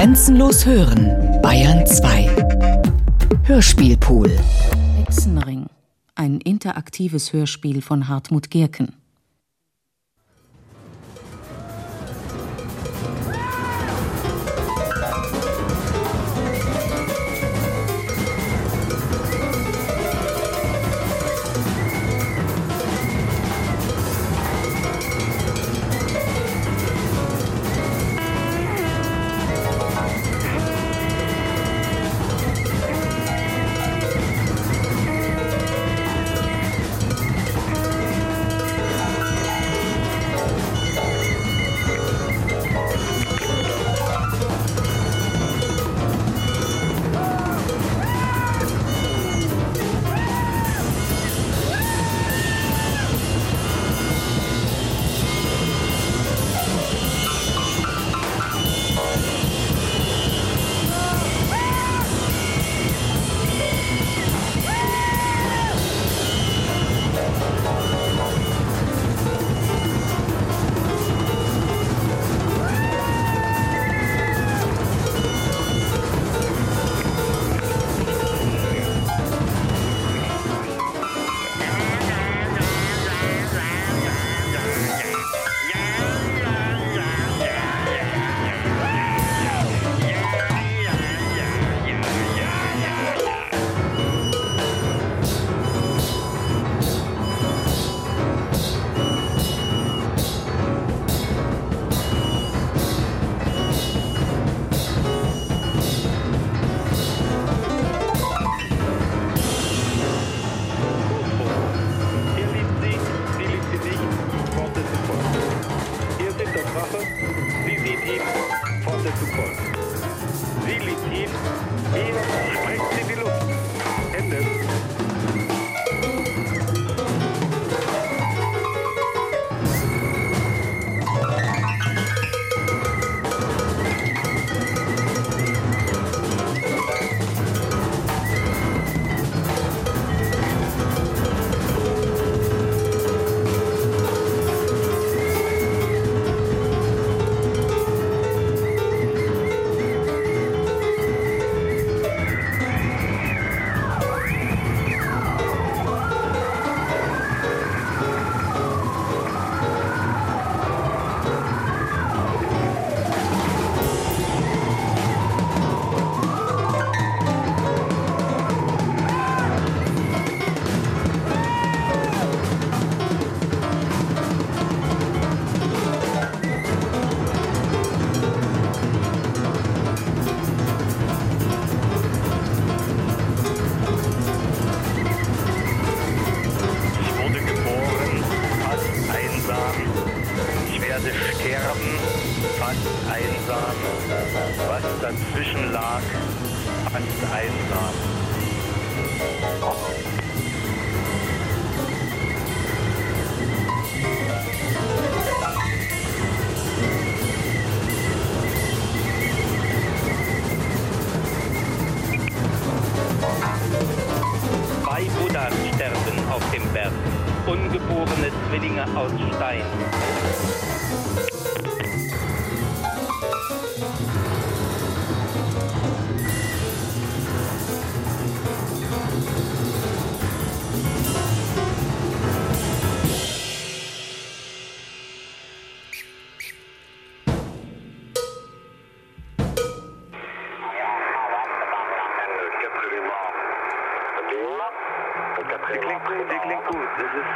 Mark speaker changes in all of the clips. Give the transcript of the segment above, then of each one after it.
Speaker 1: Grenzenlos hören, Bayern 2. Hörspielpool.
Speaker 2: Hexenring. Ein interaktives Hörspiel von Hartmut Gerken.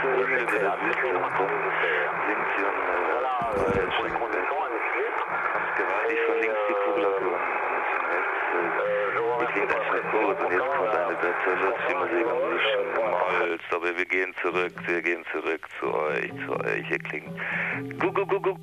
Speaker 3: Das
Speaker 4: ist äh, das ist links Jon, äh, gewaltig von links die Kugel abgewandt und von rechts. Äh, die klingt einfach gut und jetzt kommt eine Bette, Zimmersäge Malz, aber wir gehen zurück, wir gehen zurück zu euch, zu euch. Ihr klingt gu gu gu gu.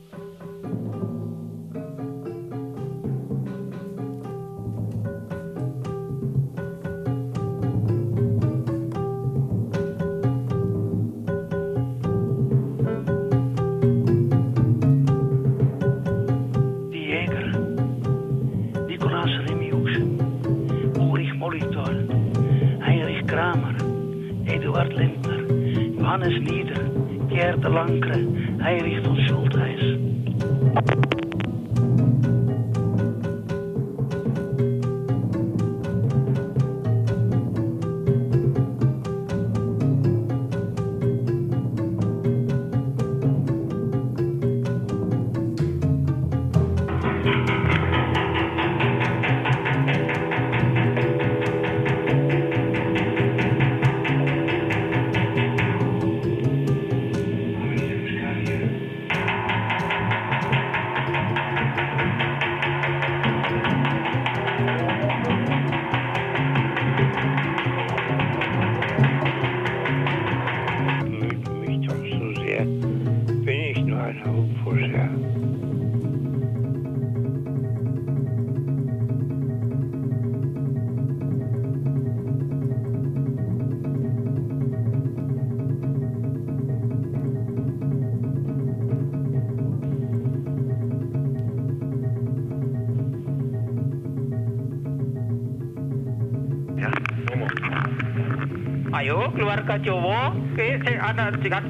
Speaker 5: Eduard Johannes Nieder, Pierre de Lancre, Heinrich von Schultheiss.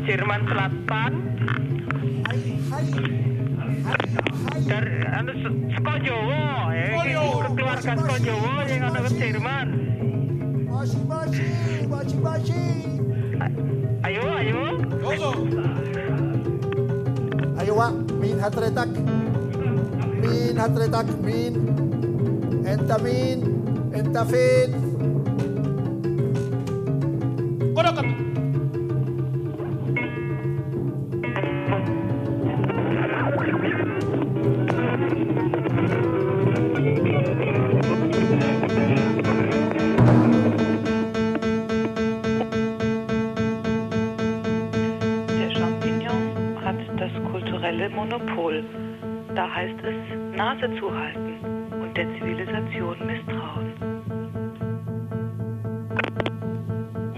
Speaker 6: Jerman Selatan. Dari anu se- saka Jawa, ya. Keluarga saka Jawa yang ana ke Jerman. Ayo, ayo.
Speaker 7: Ayo Wak, min hatretak. Min hatretak, min. Enta min, enta fin.
Speaker 8: Der der Zivilisation misstrauen.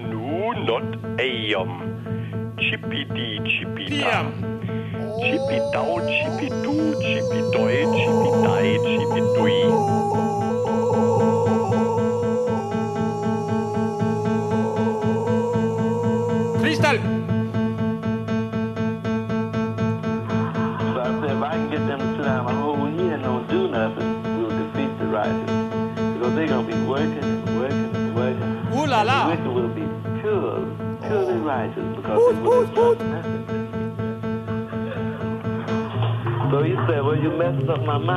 Speaker 9: Nu not ayam. Chippy dee, chippy da.
Speaker 10: mamá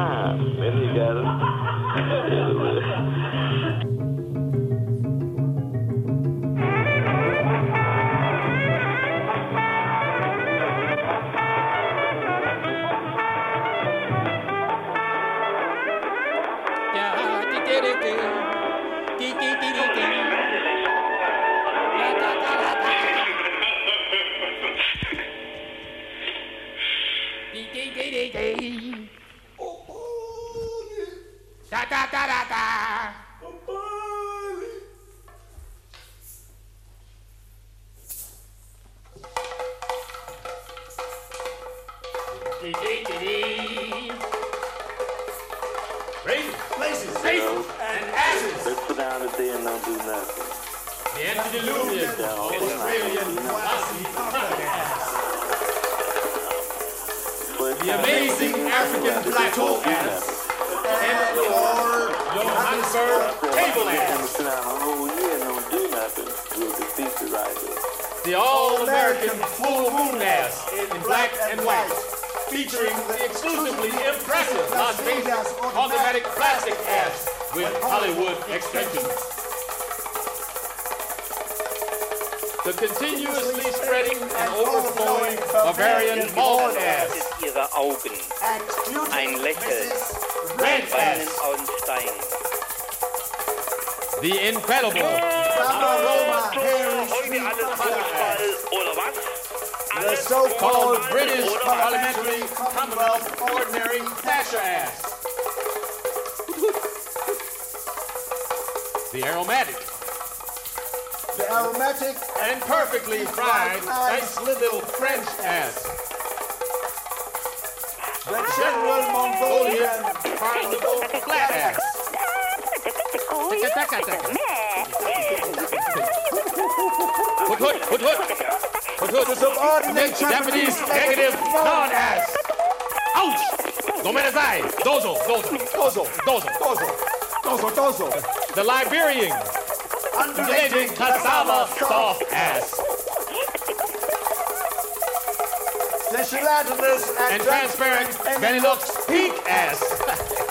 Speaker 10: The
Speaker 11: all-American full moon ass in black and white. Featuring the exclusively impressive Las Vegas automatic plastic ass with Hollywood extensions. The continuously spreading and overflowing Bavarian malt ass.
Speaker 12: ihre Augen. Ein Lächeln.
Speaker 11: Red
Speaker 12: Weinen
Speaker 11: ass. The incredible
Speaker 12: Heute alles Fußball oder was?
Speaker 7: The so-called
Speaker 11: British Parliamentary Commonwealth Ordinary Thatcher ass. The aromatic
Speaker 7: The aromatic
Speaker 11: and perfectly fried nice little French ass.
Speaker 7: The General Mongolian
Speaker 11: Carnival flat ass. Hood hood, hood hood. Hood hood.
Speaker 7: The subordinate
Speaker 11: Japanese negative non-ass. Ouch! Gomenazai. Dozo, dozo.
Speaker 7: Dozo,
Speaker 11: Dozo.
Speaker 7: dozo, dozo, dozo.
Speaker 11: The Liberian undulating cassava soft ass.
Speaker 7: The gelatinous
Speaker 11: And and transparent Benelux pink ass.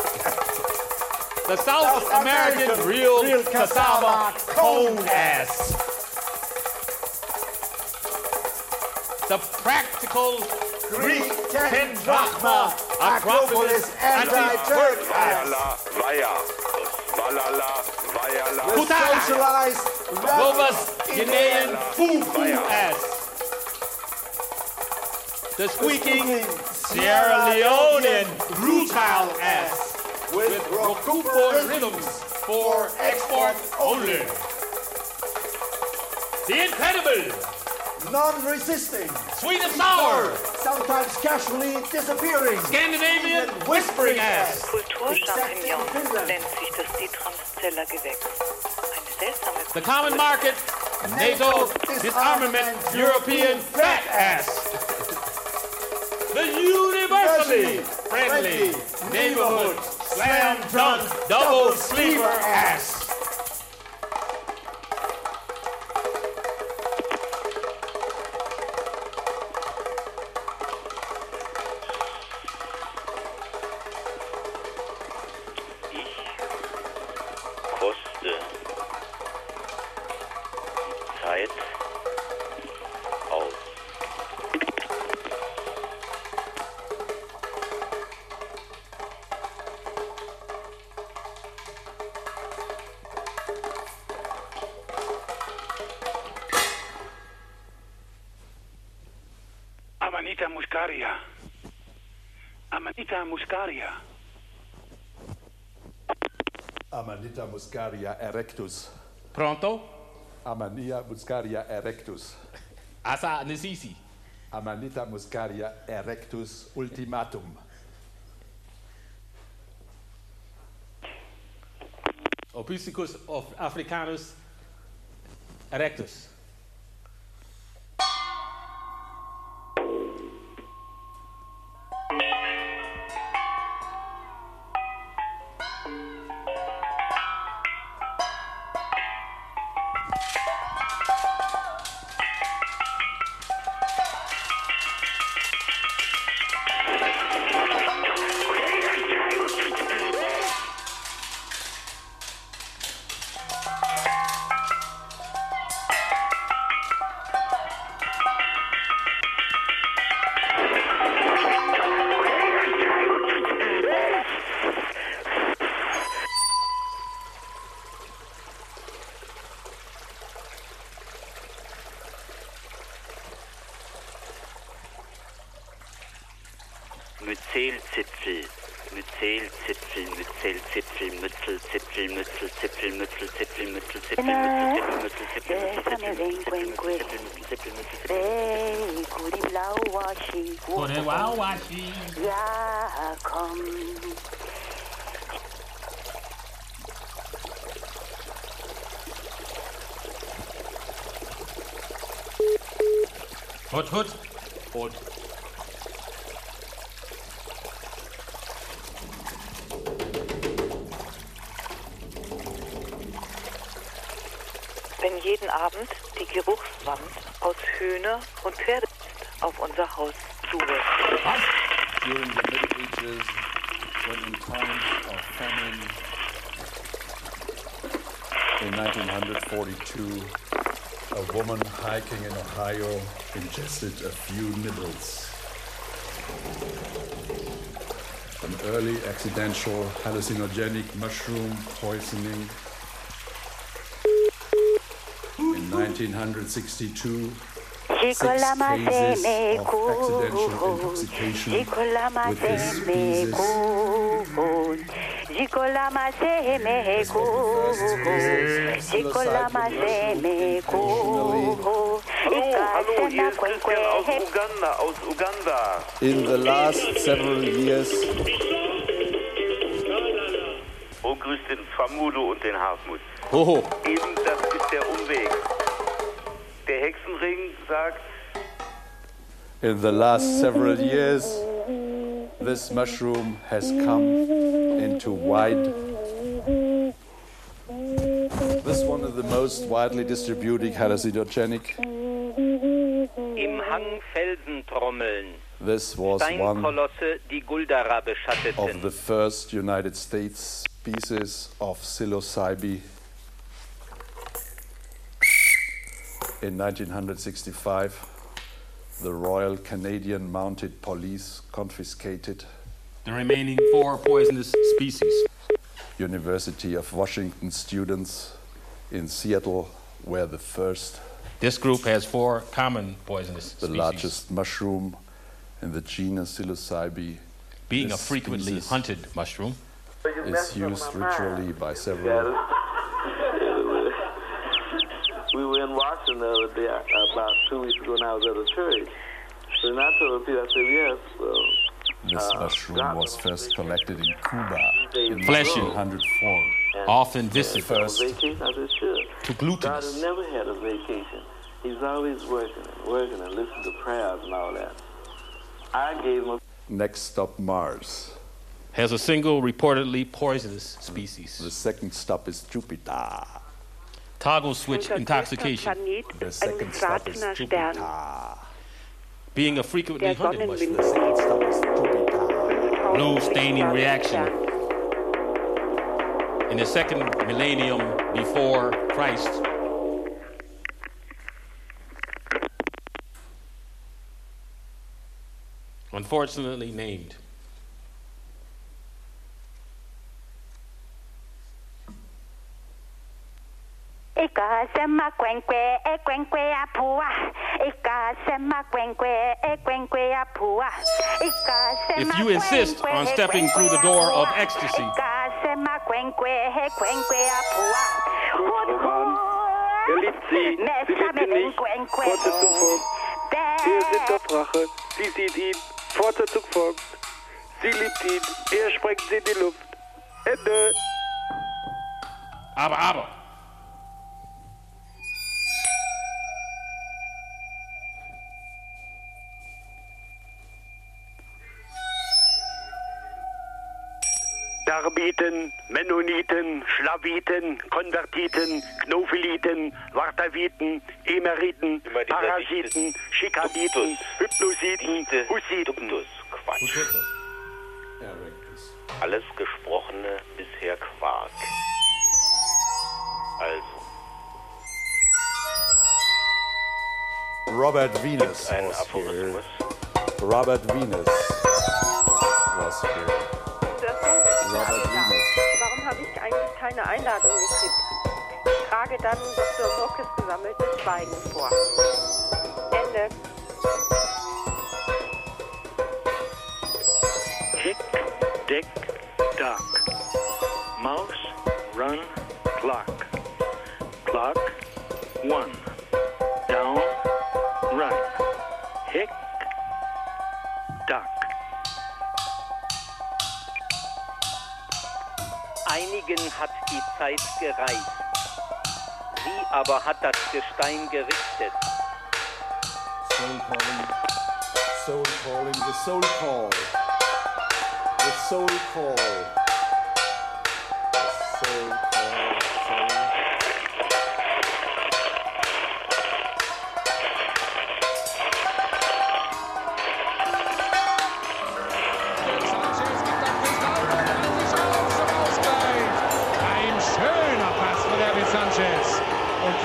Speaker 11: The South South American American real real cassava cone ass.
Speaker 7: Greek
Speaker 11: ten drachma Acropolis anti-Turk.
Speaker 5: Vayala, vaya. Valala, vayala.
Speaker 7: Socialized
Speaker 11: Novus Guinean foo-foo ass. The squeaking Sierra Leonean brutal ass. With Rokupo rhythms for export only. The incredible,
Speaker 7: non-resisting,
Speaker 11: sweet and sour,
Speaker 7: sometimes casually disappearing.
Speaker 11: Scandinavian whispering ass.
Speaker 8: Kulturchampignon nennt sich das Dithramszeller Gewächs. Eine seltsame
Speaker 11: The common market NATO disarmament European fat ass. The universally friendly neighborhood slam dunk double sleeper ass.
Speaker 13: muscaria
Speaker 14: erectus.
Speaker 11: Pronto?
Speaker 14: Amanita muscaria erectus.
Speaker 11: Asa nesisi.
Speaker 14: Amanita muscaria erectus ultimatum.
Speaker 11: Opusicus of Africanus erectus.
Speaker 12: Myzelzipfel, Myzelzipfel, Mützelzipfel, Mützelzipfel, Mützelzipfel, Mützelzipfel, Mützelzipfel,
Speaker 15: Kuriwawashi. Ja, komm.
Speaker 11: Hut, hut. Und
Speaker 8: wenn jeden Abend die Geruchswand aus Hühner und Pferde auf unser Haus zuwirkt.
Speaker 14: During the Middle Ages, when in times of famine, in 1942, a woman hiking in Ohio ingested a few nibbles. An early accidental hallucinogenic mushroom poisoning. In 1962, six cases of accidental intoxication with this species.
Speaker 10: Hallo, hier ist Christian aus Uganda, aus Uganda.
Speaker 7: In the last several years,
Speaker 10: Oh, grüß den Famulo und den Hartmut.
Speaker 11: Hoho.
Speaker 10: Eben, das ist der Umweg. Hexenring sagt,
Speaker 14: In the last several years, this mushroom has come into wide. This one is the most widely distributed hallucinogenic.
Speaker 12: Im Hang Felsen trommeln.
Speaker 14: This was one of the first United States species of psilocybe. In 1965, the Royal Canadian Mounted Police confiscated
Speaker 11: The remaining four poisonous species.
Speaker 14: University of Washington students in Seattle were the first,
Speaker 11: This group has four common poisonous
Speaker 14: the
Speaker 11: species.
Speaker 14: The largest mushroom in the genus Psilocybe.
Speaker 11: Being a frequently hunted mushroom.
Speaker 14: is used ritually by several
Speaker 10: in Washington the other day, uh, about two weeks ago, and I was at a church. So then I told the people, I said, yes, uh,
Speaker 14: This mushroom was first collected in Cuba in
Speaker 15: Fleshy.
Speaker 14: 1904.
Speaker 15: Often visit
Speaker 14: First
Speaker 15: vacation. I said, sure. to God has never had a vacation. He's always working and working and listening to prayers and all that. I gave him a
Speaker 14: Next stop, Mars.
Speaker 15: Has a single reportedly poisonous species.
Speaker 14: The second stop is Jupiter
Speaker 15: toggle switch intoxication. Being a frequently hunted. Blue staining reaction. In the second millennium before Christ, unfortunately named. If you insist on stepping through the door of ecstasy. Aber, aber.
Speaker 2: Darbiten, Mennoniten, Schlawiten, Konvertiten, Knophiliten, Wartaviten, Emeriten, Parasiten, Schikaditen, Hypnositen, Hussiten.
Speaker 9: Quatsch. Alles Gesprochene bisher Quark. Also,
Speaker 14: Robert Venus
Speaker 9: ein. Aphorismus.
Speaker 14: Robert Venus was here.
Speaker 16: Eigentlich keine Einladung gekriegt? Ich trage dann Dr. Muckes gesammeltes Schweigen vor. Ende.
Speaker 2: Tick, tick, tock. Mouse,
Speaker 12: Einigen hat die Zeit gereicht. Sie aber hat das Gestein gerichtet.
Speaker 14: Soul calling. Soul calling. The soul call. The soul call.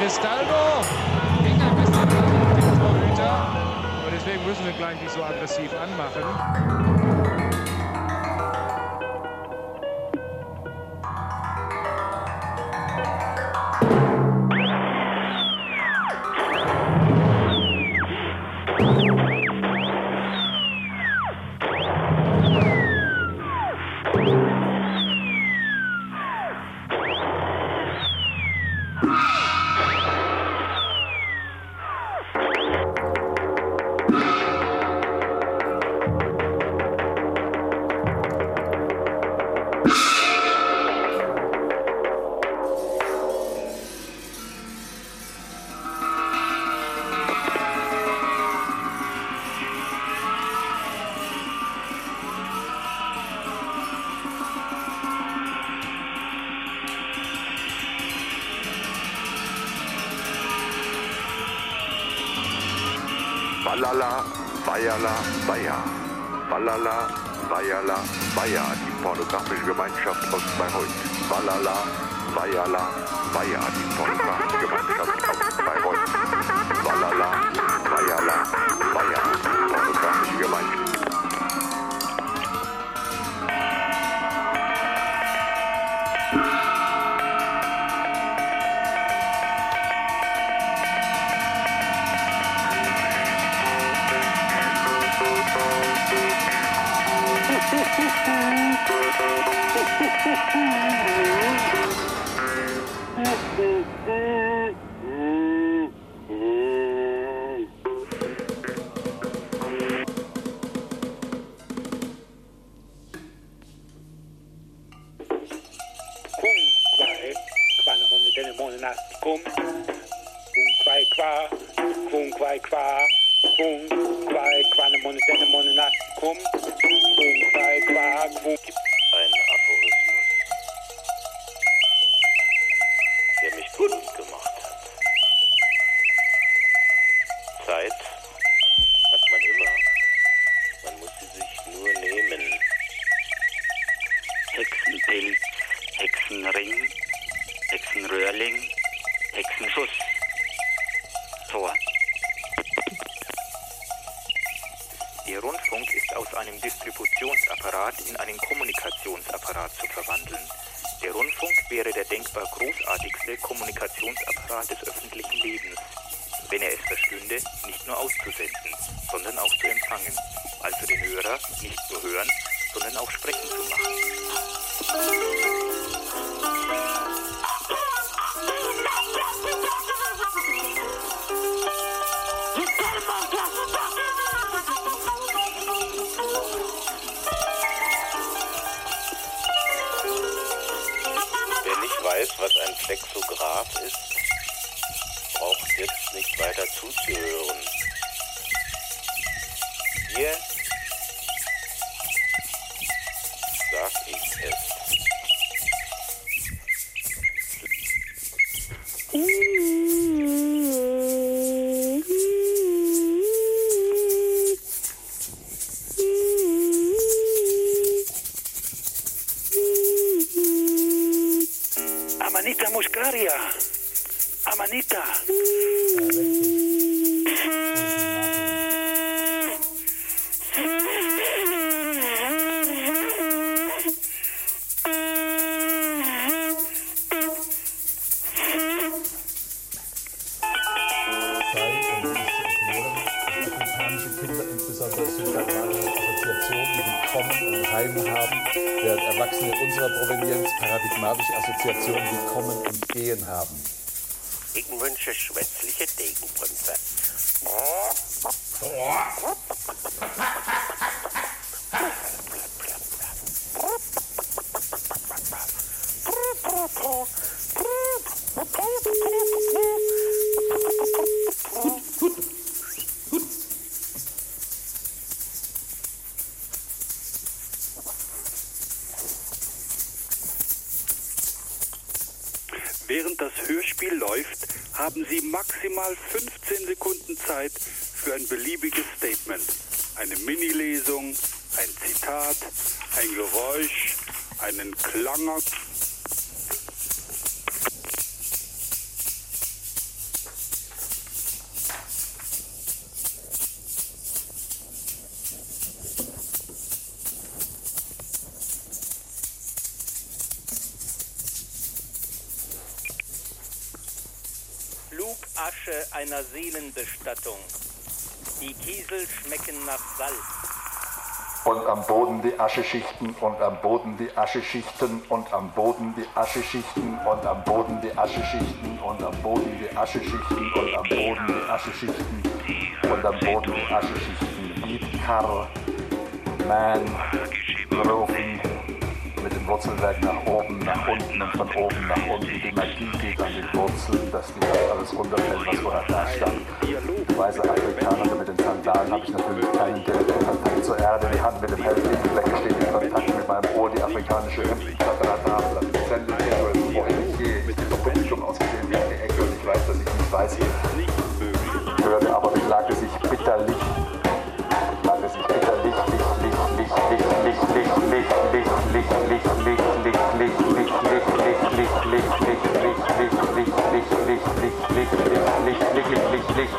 Speaker 17: Cristaldo ging ein bisschen nach dem Torhüter. Und deswegen müssen wir gleich nicht so aggressiv anmachen.
Speaker 4: Balala, Bayala, Bayer. Balala, Bayala, Bayer, die pornografische Gemeinschaft aus Bayreuth. Balala, Bayala, Bayer, die pornografische Gemeinschaft aus Bayreuth. Balala, Bayala,
Speaker 18: Hörer nicht nur hören, sondern auch sprechen zu machen.
Speaker 9: Wer nicht weiß, was ein Plexograph ist, braucht jetzt nicht weiter zuzuhören.
Speaker 12: Flugasche einer Seelenbestattung. Die Kiesel schmecken nach Salz.
Speaker 14: Und am Boden die Ascheschichten und am Boden die Ascheschichten und am Boden die Ascheschichten und am Boden die Ascheschichten und am Boden die Ascheschichten und am Boden die Ascheschichten und am Boden die Ascheschichten. Lied Karl, Man, dem Wurzelwerk nach oben, nach unten und von oben nach unten. Die Magie geht an den Wurzeln, dass die das alles runterfällt, was vorher da stand. Weiße Afrikaner mit den Sandalen habe ich natürlich keinen direkten Kontakt zur Erde. Die Hand mit dem Hellwinkel weggesteht in Kontakt mit meinem Ohr, die afrikanische Impfquadratable. Sendung hier, wohin ich gehe, mit dieser Publikum ausgesehen wie Ecke und ich weiß, dass ich nicht weiß, ich hörte, aber beklagte sich bitterlich,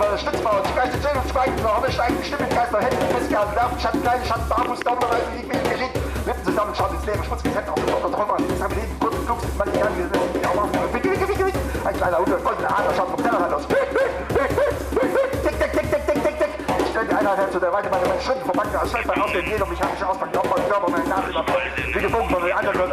Speaker 14: Stützbau, die Geiste Zöhn und
Speaker 19: Schweigen, Horne steigen, Stimmen, Geister, Hände, Missgern, Nerven, Schatten, Kleine Schatten, Barfuß, Daumen, Reise, liegt mir gelegt, Lippen zusammen, schaut ins Leere, schmutziges Hemd auf den Kopf und Träumer, ist am Leben, kurz, klug, sind meine Gern, wir sind die Augen, wick, wick, wick, wick, ein kleiner Hund, goldene Adler, schaut vom Tellerrand aus, wick, wick, wick, wick, wick, tick, tick, tick, tick, tick, tick, tick, ich stelle die Einheit her zu der Weite meiner Schritten, verbannt aus Schleifbein auf den Jeder mechanische Auspacken, Aufbau, Körper, meine Nase, überfallen, wie gebogen von den
Speaker 9: Underground,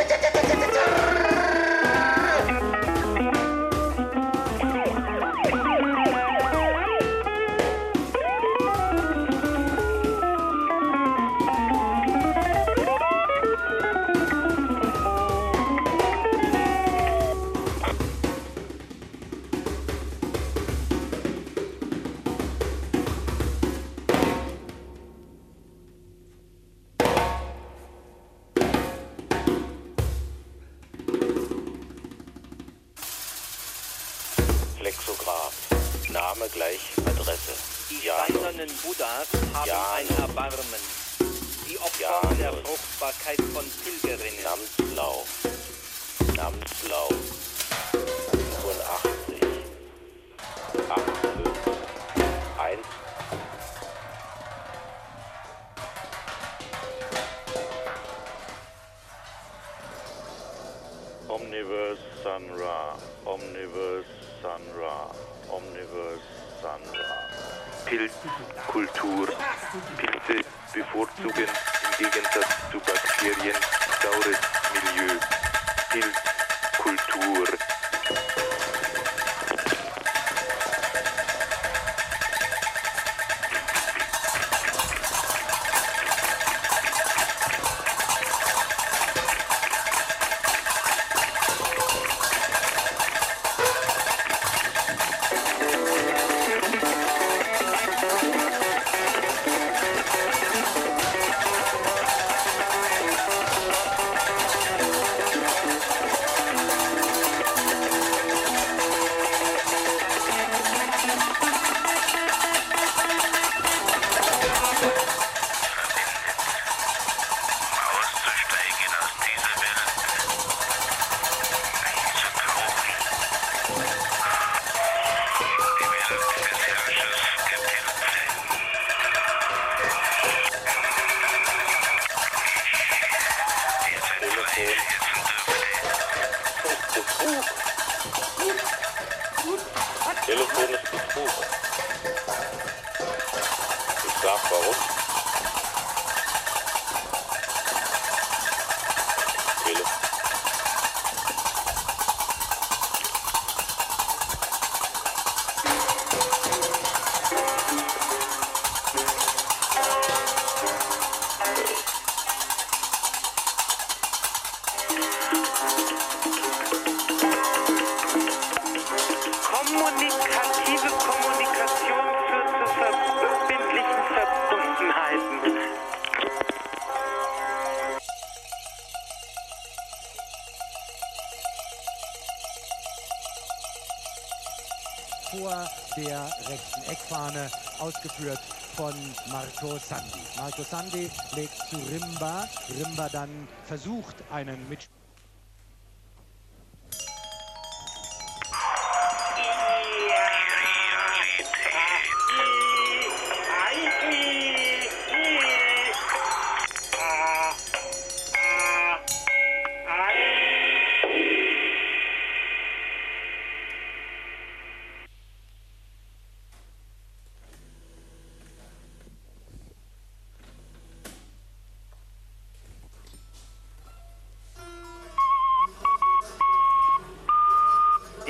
Speaker 9: Marco Sandi. Marco Sandi legt zu Rimba. Rimba dann versucht, einen Mitspieler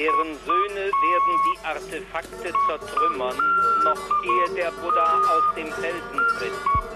Speaker 12: Deren Söhne werden die Artefakte zertrümmern, noch ehe der Buddha aus dem Felsen tritt.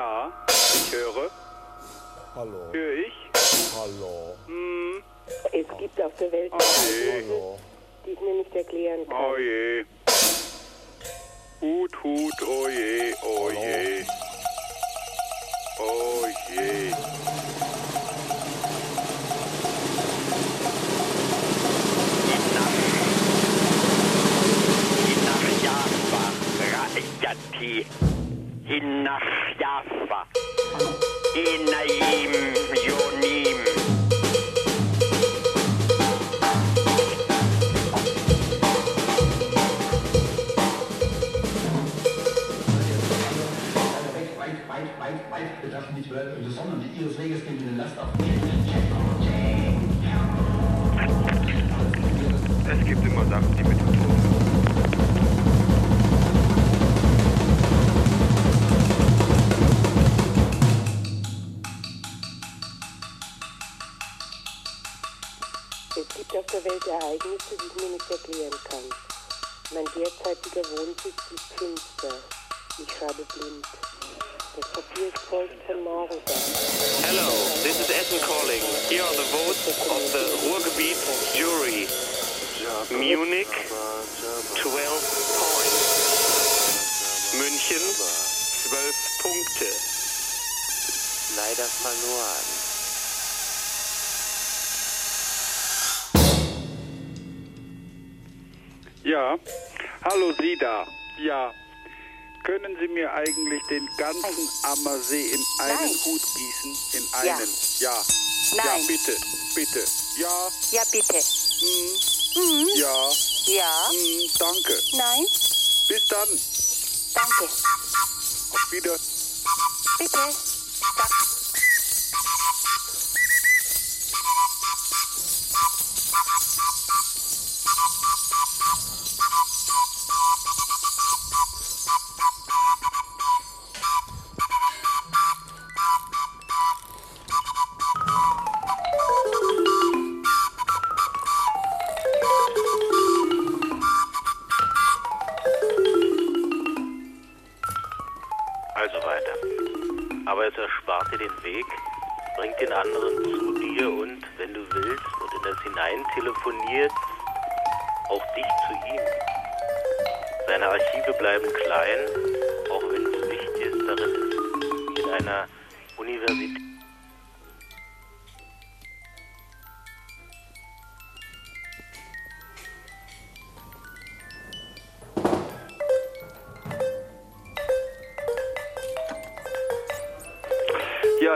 Speaker 20: Ja, ich
Speaker 21: höre.
Speaker 14: Hallo.
Speaker 21: Höre ich?
Speaker 14: Hallo.
Speaker 21: Hm.
Speaker 20: Es gibt auf der Welt
Speaker 21: oh je.
Speaker 20: die ich mir nicht erklären kann.
Speaker 21: Oh je. Hut, Hut, oh je, oh je. Oh je.
Speaker 22: Hinna in name, your name. leider verloren.
Speaker 21: Ja, hallo Sie da. Ja,
Speaker 16: können Sie mir eigentlich den ganzen Ammersee in einen
Speaker 15: Nein.
Speaker 16: Hut gießen? In einen? Ja. ja.
Speaker 15: Nein.
Speaker 16: Ja, bitte, bitte. Ja.
Speaker 15: Ja, bitte.
Speaker 16: Hm.
Speaker 15: Mhm.
Speaker 16: Ja.
Speaker 15: Ja.
Speaker 16: Hm, danke.
Speaker 15: Nein.
Speaker 16: Bis dann.
Speaker 15: Danke.
Speaker 16: Auf Wieder.
Speaker 15: Bitte.
Speaker 12: Danke.
Speaker 23: Bye.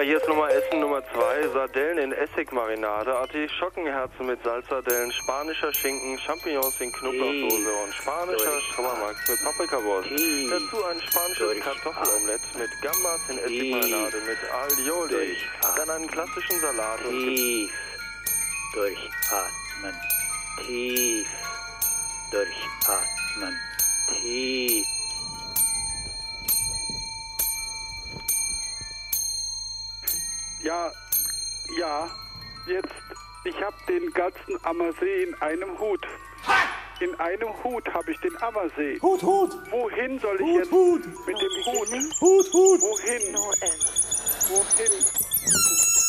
Speaker 23: Hier ist Nummer Essen Nummer 2, Sardellen in Essigmarinade, Artischockenherzen mit Salzsardellen, spanischer Schinken, Champignons in Knoblauchsoße und spanischer Schauermax mit Paprikawurst. Dazu ein spanisches Kartoffelomelett mit Gambas in Essigmarinade mit Alioli. Dann einen klassischen Salat und
Speaker 13: Tief durchatmen. Tief durchatmen. Tief.
Speaker 16: Ja, ja, jetzt, ich habe den ganzen Ammersee in einem Hut. In einem Hut habe ich den Ammersee. Hut, Hut. Wohin soll ich jetzt mit dem Hut? Hut, Hut. Wohin? Wohin?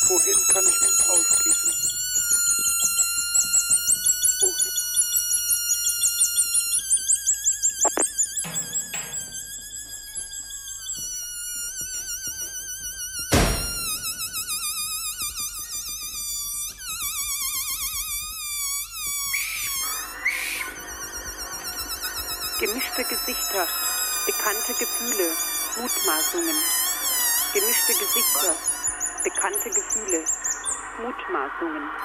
Speaker 16: Wohin kann ich den ausgießen?
Speaker 24: tun.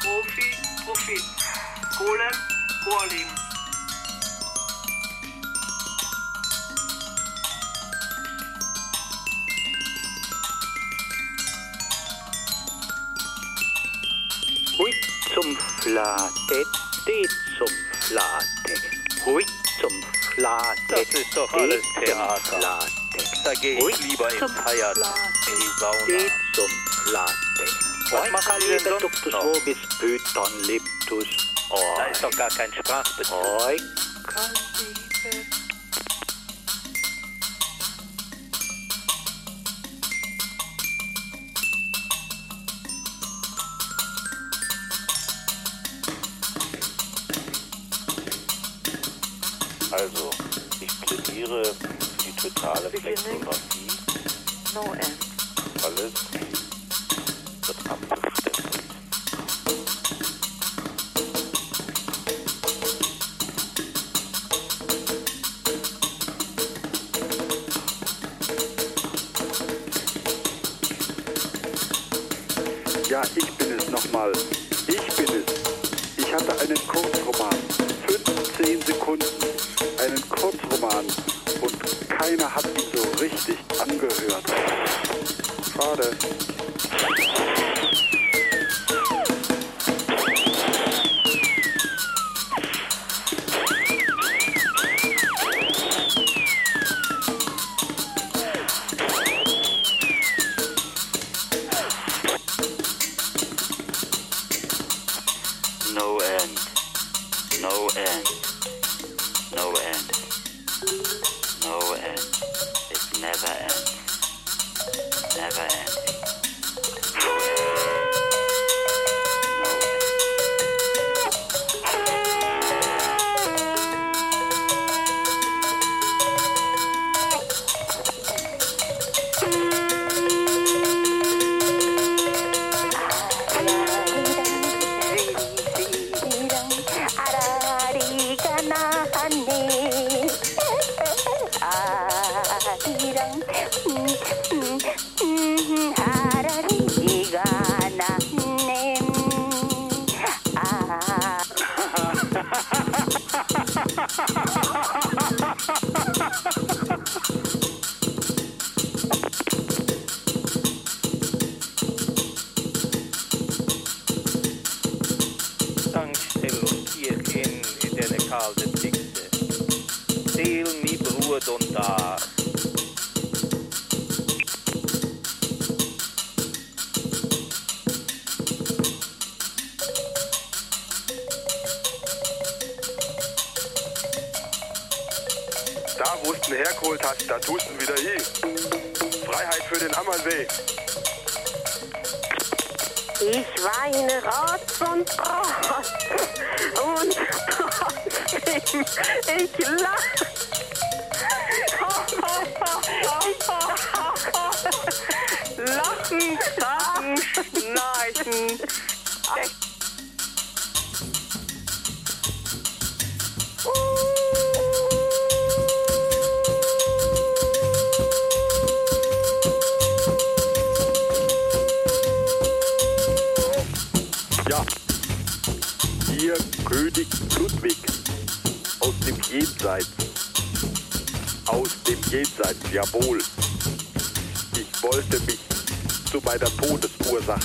Speaker 24: Profi, Profit. Golem, Golem.
Speaker 13: Hui zum Flate, de zum Flate. Hui zum Flate.
Speaker 12: Das ist doch alles Theater. Da gehe ich lieber ins Feiern, in die Sauna.
Speaker 13: De zum Flate.
Speaker 12: Was machen Sie denn sonst
Speaker 13: Duktus
Speaker 12: noch?
Speaker 13: vobis python liptus.
Speaker 12: Da ist doch gar kein Sprachbezug.
Speaker 13: Oi.
Speaker 12: Also, ich plädiere für die totale Flexographie.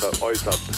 Speaker 13: Todesursache äußern.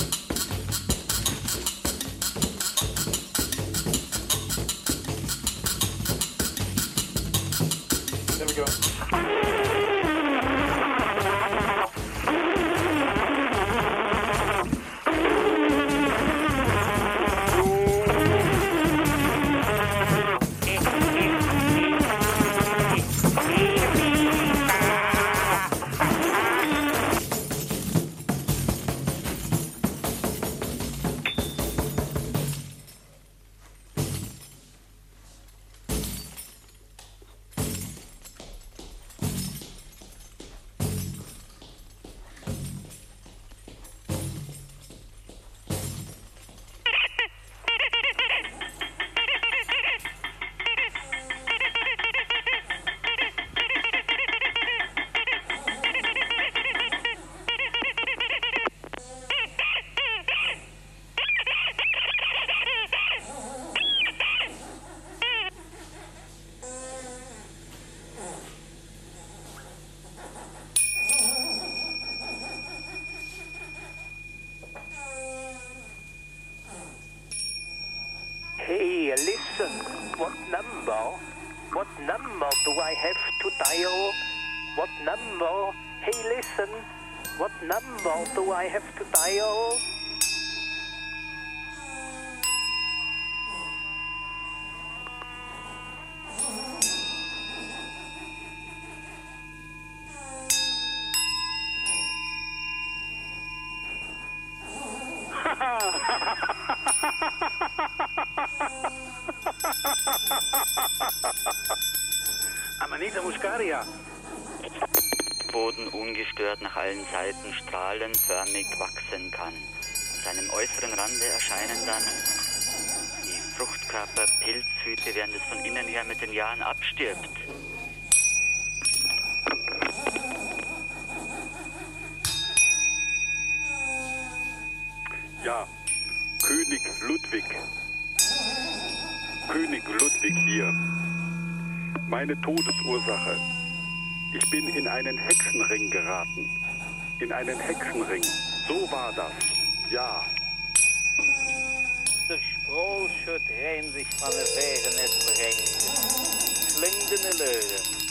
Speaker 12: Dial? What number? Hey, listen. What number do I have to dial?
Speaker 25: Erscheinen dann die Fruchtkörper, Pilzhüte, während es von innen her mit den Jahren abstirbt.
Speaker 13: Ja, König Ludwig. König Ludwig hier. Meine Todesursache. Ich bin in einen Hexenring geraten. In einen Hexenring. So war das. Ja.
Speaker 12: Rein zich van de wegen het brengt. Slingende leugen.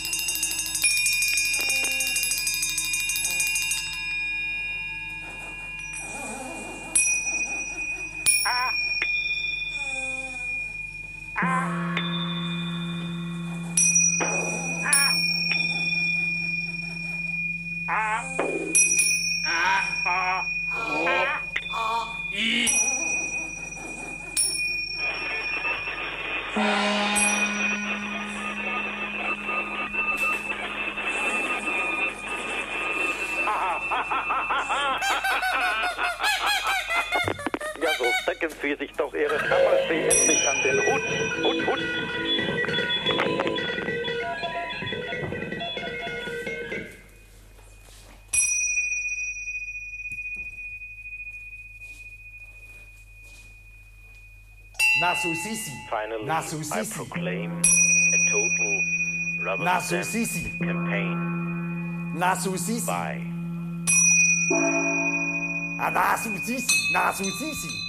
Speaker 26: Naso Sisi.
Speaker 9: Finally, Naso
Speaker 26: Sisi.
Speaker 9: I proclaim a total rubber Naso
Speaker 26: Sisi.
Speaker 9: campaign.
Speaker 26: Nasu Sisi. Bye. Nasu Sisi. Nasu Sisi.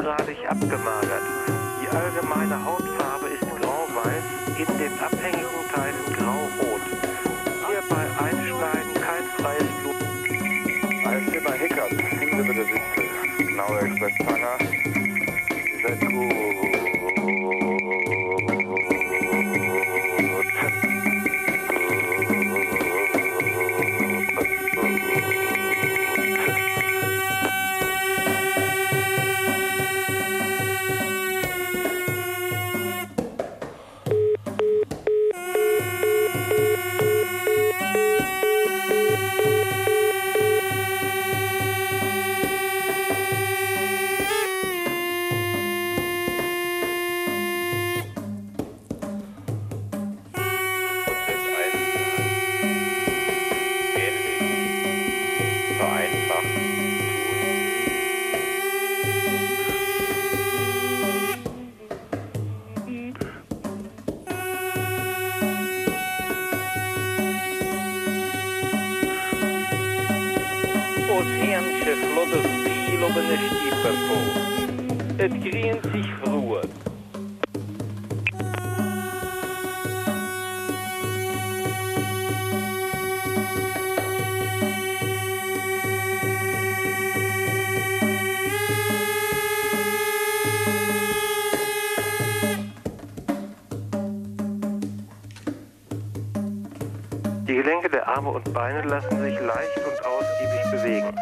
Speaker 27: Hochgradig abgemagert. Die allgemeine Hautfarbe ist grau-weiß, in den abhängigen Teilen grau-rot. Hierbei Einschneiden kein freies Blut.
Speaker 12: Alles immer Hickert. Sie bitte Sitze. Genau, Express-Fahrer. Ihr seid gut.
Speaker 27: Beine lassen sich leicht und ausgiebig bewegen.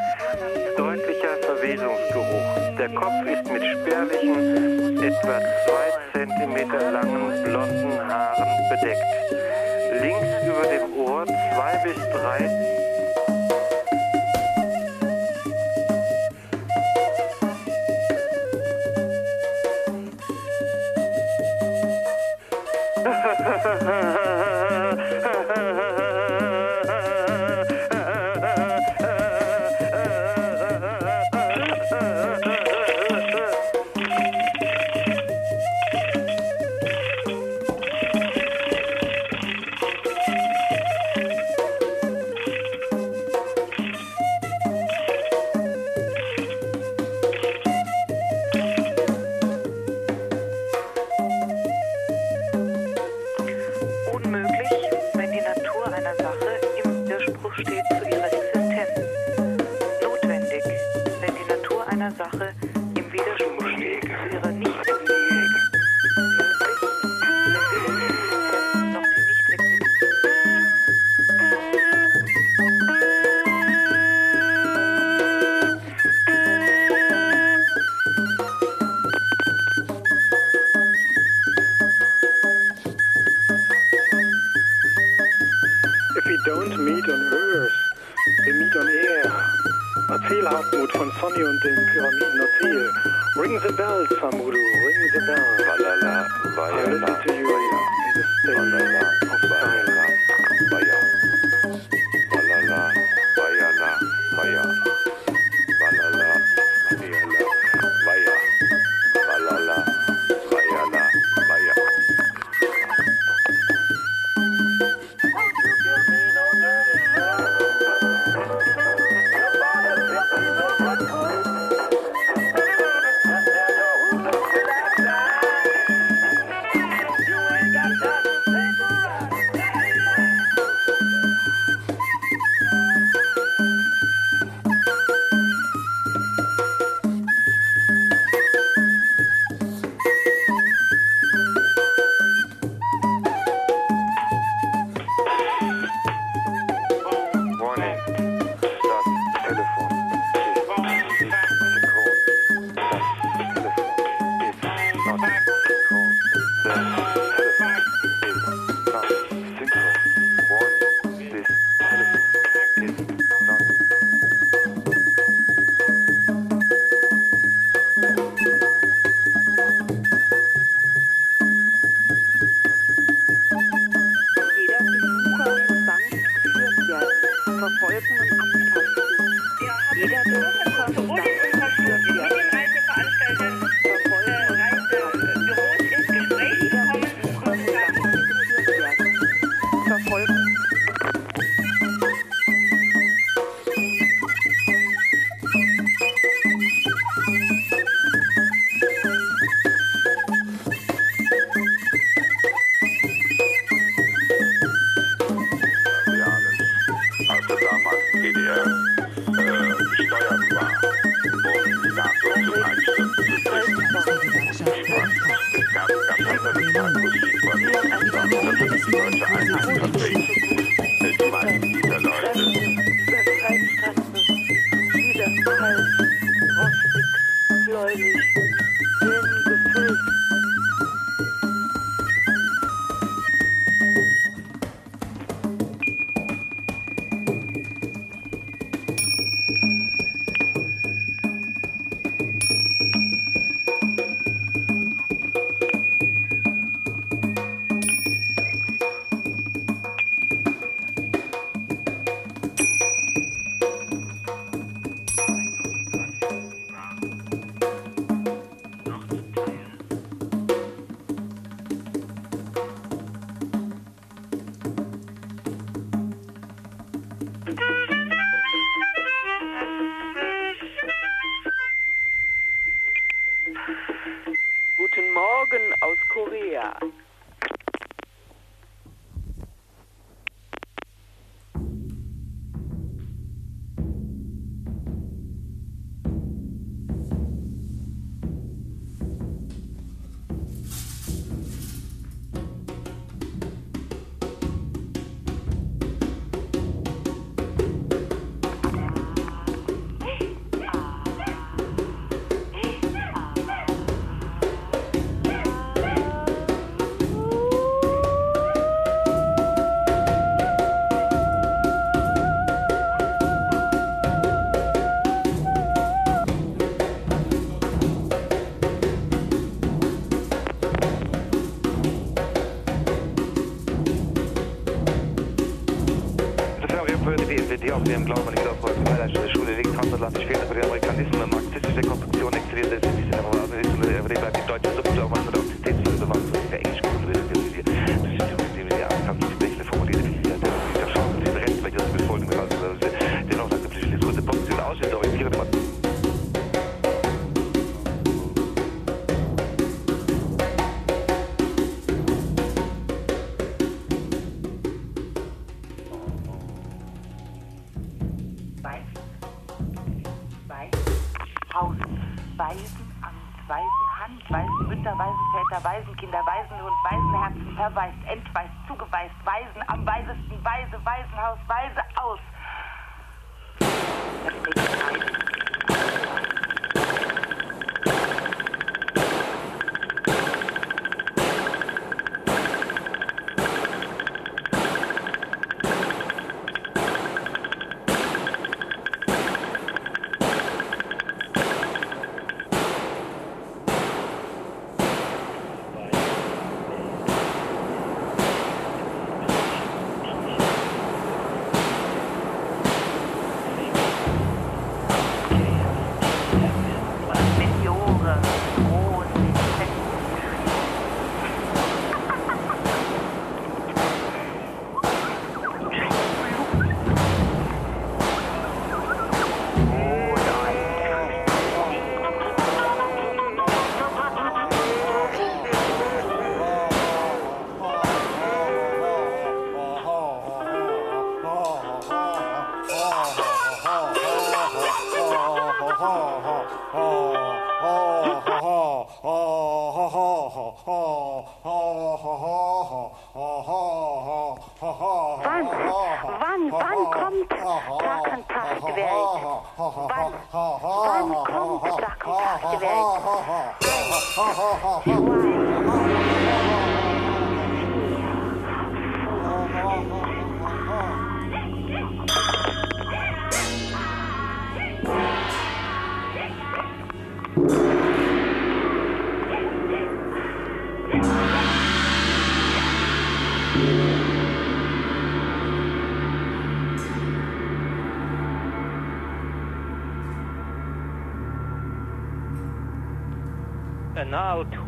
Speaker 27: Deutlicher Verwesungsgeruch. Der Kopf ist mit spärlichen, etwa zwei Zentimeter langen blonden Haaren bedeckt. Links über dem Ohr zwei bis drei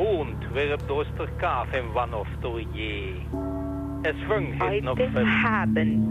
Speaker 5: Кунт виробдостер кафем ванов турье. Es
Speaker 12: fungen
Speaker 4: Heute
Speaker 9: noch Abend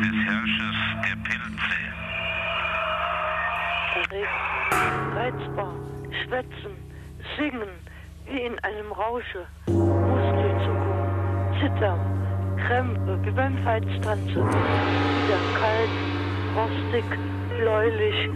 Speaker 9: des Herrschers der Pilze.
Speaker 8: Der reizbar, schwätzen, singen, wie in einem Rausche, Muskelzuckung, Zittern, Krämpfe, wie beim Feitstanze, wieder kalt, rostig, bläulich.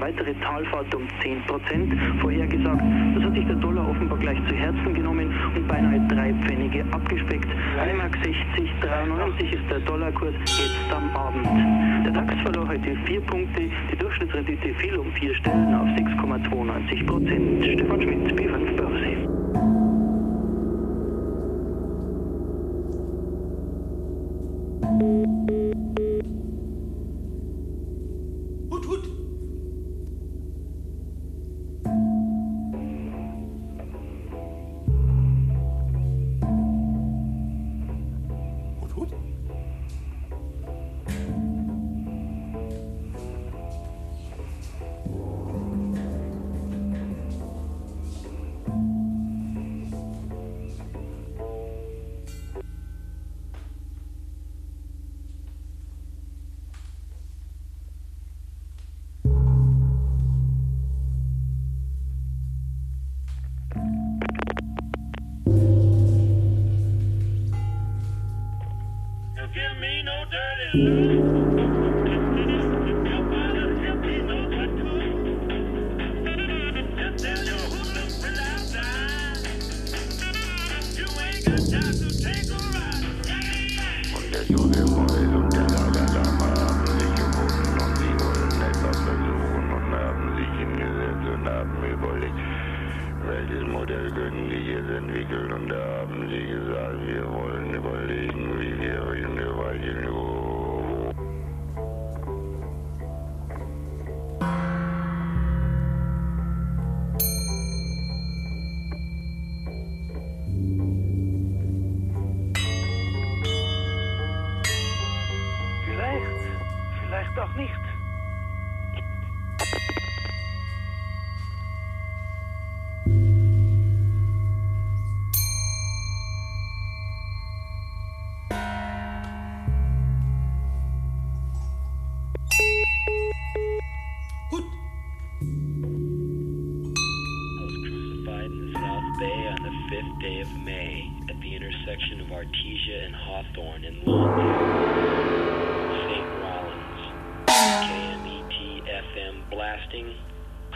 Speaker 28: weitere Talfahrt um 10 Prozent vorhergesagt. Das hat sich der Dollar offenbar gleich zu Herzen genommen und beinahe drei Pfennige abgespeckt. 1,60 Mark 93 ist der Dollarkurs jetzt am Abend. Der DAX verlor heute vier Punkte, die Durchschnittsrendite fiel um vier Stellen auf 6,92 Prozent. Stefan Schmidt, B5.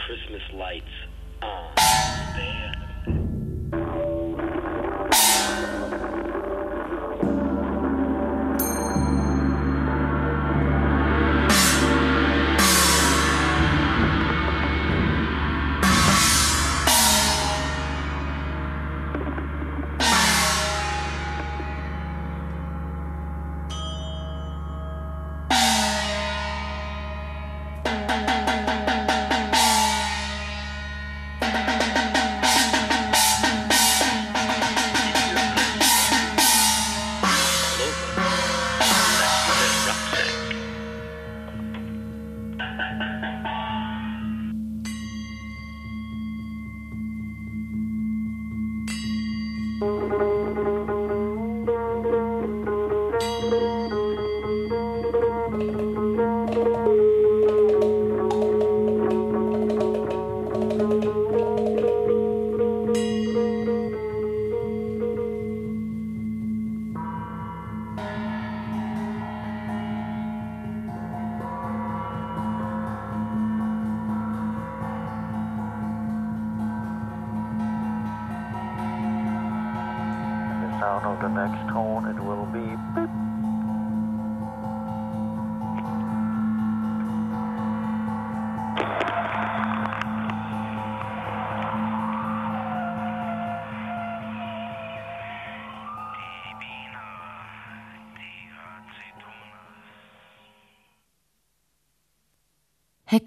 Speaker 29: Christmas lights
Speaker 30: uh, on. Stand.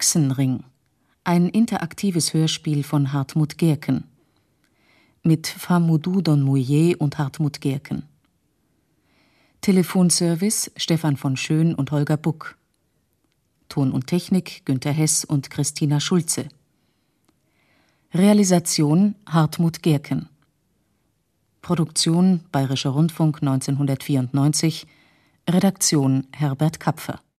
Speaker 31: Hexenring. Ein interaktives Hörspiel von Hartmut Gerken. Mit Famoudou Don Mouillet und Hartmut Gerken. Telefonservice Stefan von Schön und Holger Buck. Ton und Technik Günter Hess und Christina Schulze. Realisation Hartmut Gerken. Produktion Bayerischer Rundfunk 1994. Redaktion Herbert Kapfer